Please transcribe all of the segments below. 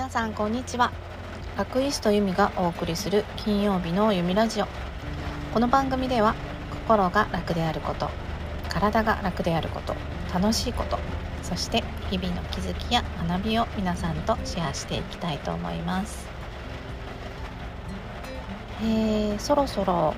皆さんこんにちは。ラクイストユミがお送りする金曜日のユミラジオ。この番組では心が楽であること体が楽であること楽しいことそして日々の気づきや学びを皆さんとシェアしていきたいと思います。えー、そろそろ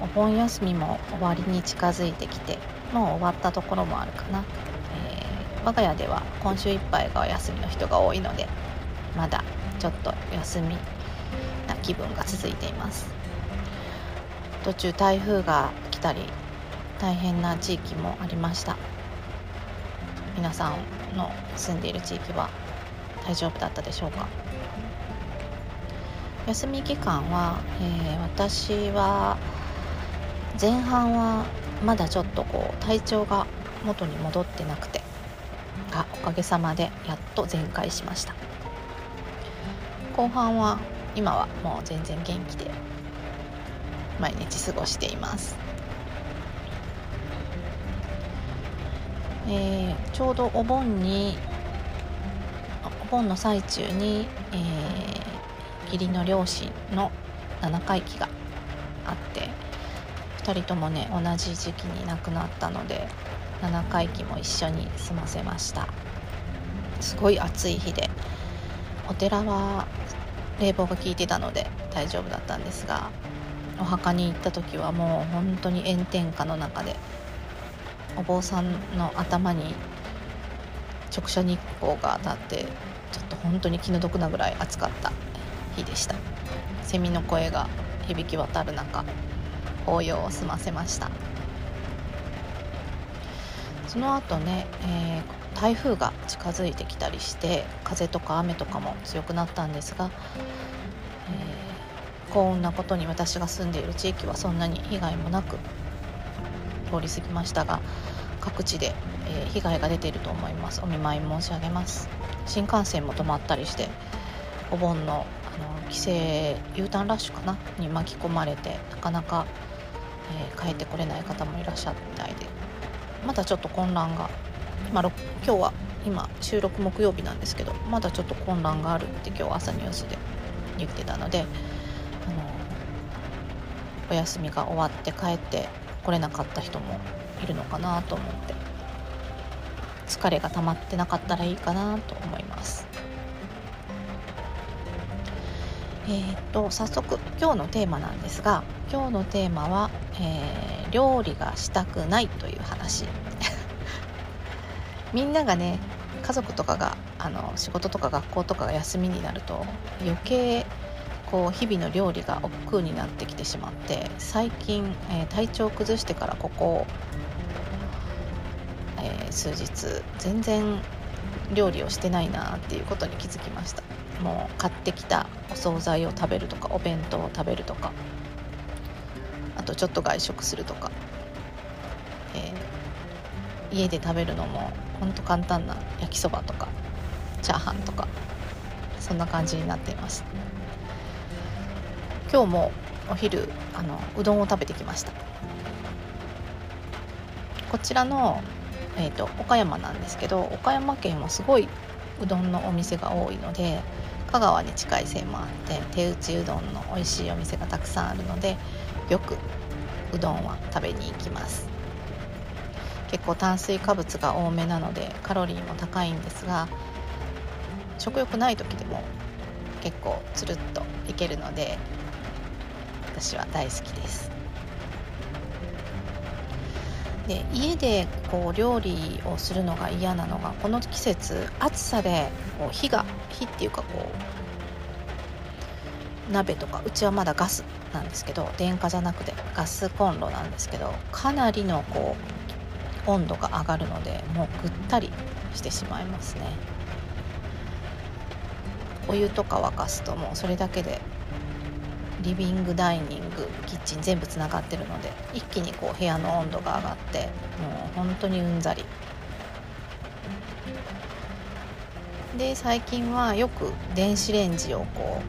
お盆休みも終わりに近づいてきてもう終わったところもあるかな、えー、我が家では今週いっぱいがお休みの人が多いのでまだちょっと休みな気分が続いています。途中台風が来たり大変な地域もありました。皆さんの住んでいる地域は大丈夫だったでしょうか？休み期間は、えー、私は前半はまだちょっとこう体調が元に戻ってなくてがおかげさまでやっと全開しました。後半は今はもう全然元気で毎日過ごしています、えー、ちょうどお盆にお盆の最中に、えー、義理の両親の7回忌があって2人ともね同じ時期に亡くなったので7回忌も一緒に済ませました。すごい暑い日でお寺は冷房が効いてたので大丈夫だったんですがお墓に行った時はもう本当に炎天下の中でお坊さんの頭に直射日光が当たってちょっと本当に気の毒なぐらい暑かった日でした。セミの声が響き渡る中法要を済ませました。その後ね、えー、台風が近づいてきたりして風とか雨とかも強くなったんですが、えー、幸運なことに私が住んでいる地域はそんなに被害もなく通り過ぎましたが各地で、えー、被害が出ていると思います。お見舞い申し上げます。新幹線も止まったりしてお盆のあの帰省 U ターンラッシュかな？に巻き込まれてなかなか、えー、帰ってこれない方もいらっしゃったみたいでまだちょっと混乱がまあ、今日は今収録木曜日なんですけどまだちょっと混乱があるって今日朝ニュースで言ってたのであのお休みが終わって帰ってこれなかった人もいるのかなと思って疲れが溜まってなかったらいいかなと思います。えーと、と早速今日のテーマなんですが今日のテーマは、えー、料理がしたくないという話みんながね家族とかがあの仕事とか学校とかが休みになると余計こう日々の料理が億劫になってきてしまって最近、えー、体調を崩してからここ、えー、数日全然料理をしてないなっていうことに気づきました。もう買ってきたお惣菜を食べるとかお弁当を食べるとかあとちょっと外食するとか、えー、家で食べるのもほんと簡単な焼きそばとかチャーハンとかそんな感じになっています。今日もお昼あのうどんを食べてきました。こちらの、えーと、岡山なんですけど岡山県はすごいうどんのお店が多いので香川に近いせいもあって手打ちうどんの美味しいお店がたくさんあるのでよくうどんは食べに行きます。結構炭水化物が多めなのでカロリーも高いんですが食欲ない時でも結構つるっといけるので私は大好きです。で家でこう料理をするのが嫌なのがこの季節暑さでこう火が火っていうかこう鍋とかうちはまだガスなんですけど電化じゃなくてガスコンロなんですけどかなりのこう温度が上がるのでもうぐったりしてしまいますね。お湯とか沸かすともうそれだけでリビングダイニングキッチン全部つながってるので一気にこう部屋の温度が上がってもう本当にうんざり。で最近はよく電子レンジをこ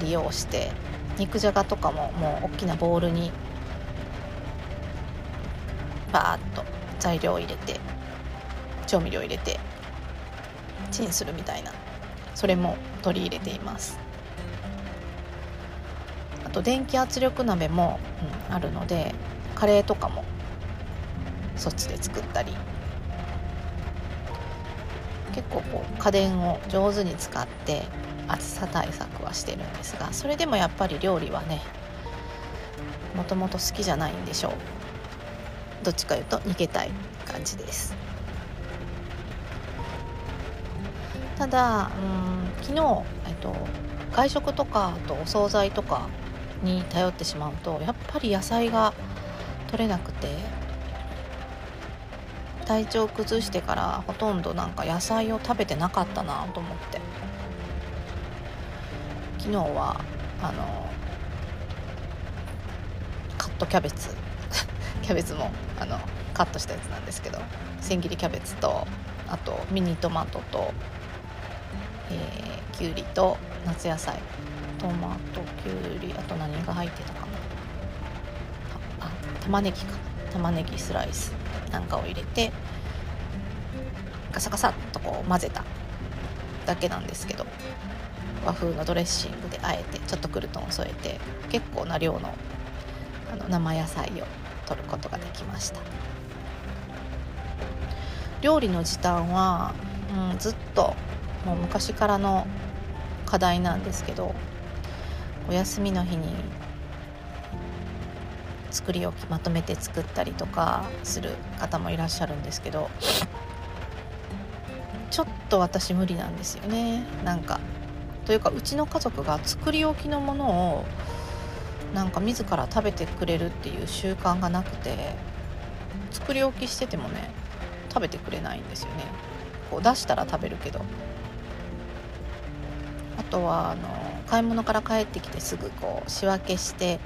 う利用して肉じゃがとかももう大きなボウルにバーッと材料を入れて調味料を入れてチンするみたいな。それも取り入れています。あと電気圧力鍋も、うん、あるのでカレーとかもそっちで作ったり。結構こう家電を上手に使って暑さ対策はしてるんですがそれでもやっぱり料理はねもともと好きじゃないんでしょう。どっちかいうと逃げたい感じです。ただうん昨日、えっと、外食とかあとお惣菜とかに頼ってしまうとやっぱり野菜が取れなくて体調崩してからほとんどなんか野菜を食べてなかったなと思って。昨日はあのカットキャベツ。キャベツもあのカットしたやつなんですけど千切りキャベツとあとミニトマトと、えー、きゅうりと夏野菜トマトきゅうりあと何が入ってたかな。あ玉ねぎか。玉ねぎスライスなんかを入れてガサガサっとこう混ぜただけなんですけど和風のドレッシングであえてちょっとクルトンを添えて結構な量のあの生野菜を取ることができました。料理の時短は、うん、ずっともう昔からの課題なんですけどお休みの日に作り置きまとめて作ったりとかする方もいらっしゃるんですけどちょっと私無理なんですよね。なんかというかうちの家族が作り置きのものをなんか自ら食べてくれるっていう習慣がなくて作り置きしててもね食べてくれないんですよね。こう出したら食べるけど。あとはあの買い物から帰ってきてすぐこう仕分けして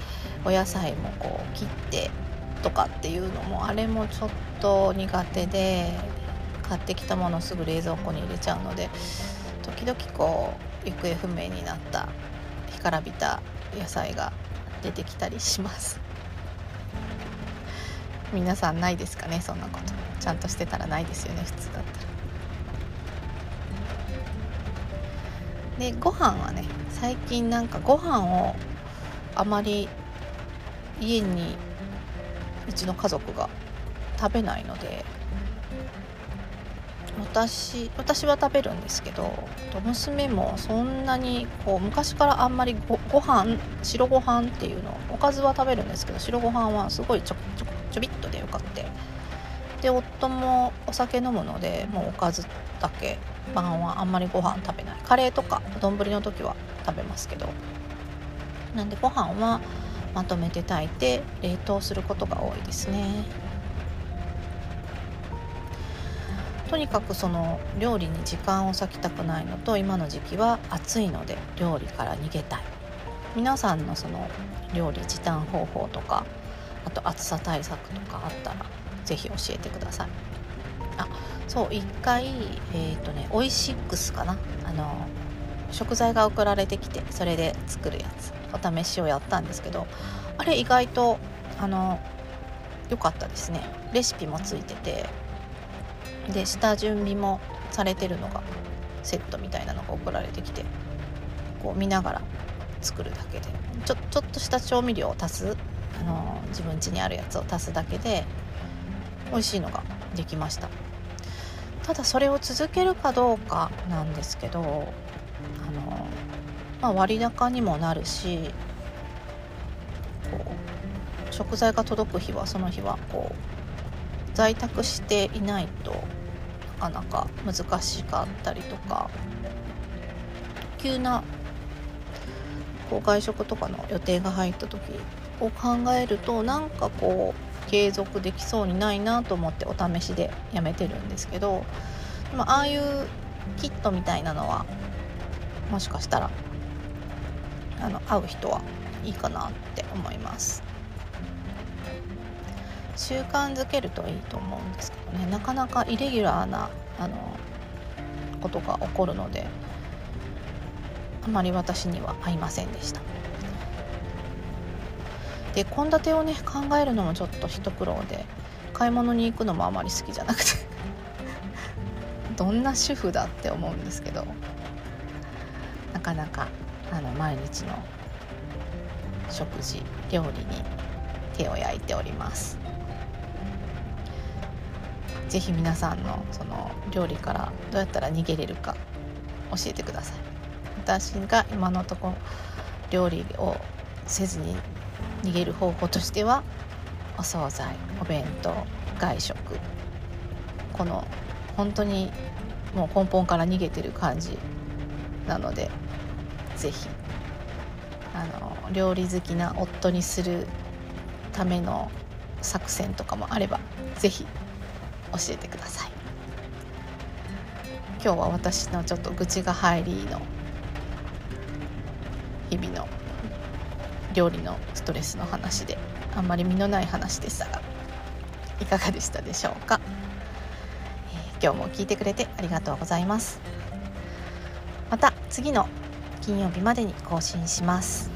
お野菜もこう切ってとかっていうのもあれもちょっと苦手で買ってきたものすぐ冷蔵庫に入れちゃうので時々こう行方不明になった干からびた野菜が出てきたりします。皆さんないですかね？そんなこと。ちゃんとしてたらないですよね？普通だったら。でご飯はね最近なんかご飯をあまり家にうちの家族が食べないので私私は食べるんですけど娘もそんなにこう昔からあんまりごご飯白ご飯っていうのおかずは食べるんですけど白ご飯はすごいちょちょちょびっとでよかって。で夫もお酒飲むのでもうおかずだけ晩はあんまりご飯食べない。カレーとか丼の時は食べますけど。なんでご飯はまとめて炊いて冷凍することが多いですね。とにかくその料理に時間を割きたくないのと今の時期は暑いので料理から逃げたい。皆さんのその料理時短方法とかあと暑さ対策とかあったら是非教えてください。あそう一回えっ、ー、とねオイシックスかな。あの食材が送られてきてそれで作るやつお試しをやったんですけどあれ意外とあの良かったですね。レシピもついててで下準備もされてるのがセットみたいなのが送られてきてこう見ながら作るだけで。ちょちょっとした調味料を足すあの自分家にあるやつを足すだけで美味しいのができました。ただそれを続けるかどうかなんですけどあの、まあ、割高にもなるしこう食材が届く日はその日はこう在宅していないとなかなか難しかったりとか急なこう外食とかの予定が入った時を考えるとなんかこう継続できそうにないなと思ってお試しでやめてるんですけどでもああいうキットみたいなのはもしかしたらあの合う人はいいかなって思います。習慣づけるといいと思うんですけどね。なかなかイレギュラーなあのことが起こるのであまり私には合いませんでした。で献立をね考えるのもちょっと一苦労で買い物に行くのもあまり好きじゃなくて どんな主婦だって思うんですけどなかなかあの毎日の食事料理に手を焼いております。是非皆さんのその料理からどうやったら逃げれるか教えてください。私が今のところ料理をせずに逃げる方法としてはお惣菜お弁当外食この本当にもう根本から逃げてる感じなので是非あの料理好きな夫にするための作戦とかもあれば是非教えてください。今日は私のちょっと愚痴が入りの日々の料理のストレスの話であんまり身のない話でしたがいかがでしたでしょうか、えー、今日も聞いてくれてありがとうございます。また次の金曜日までに更新します。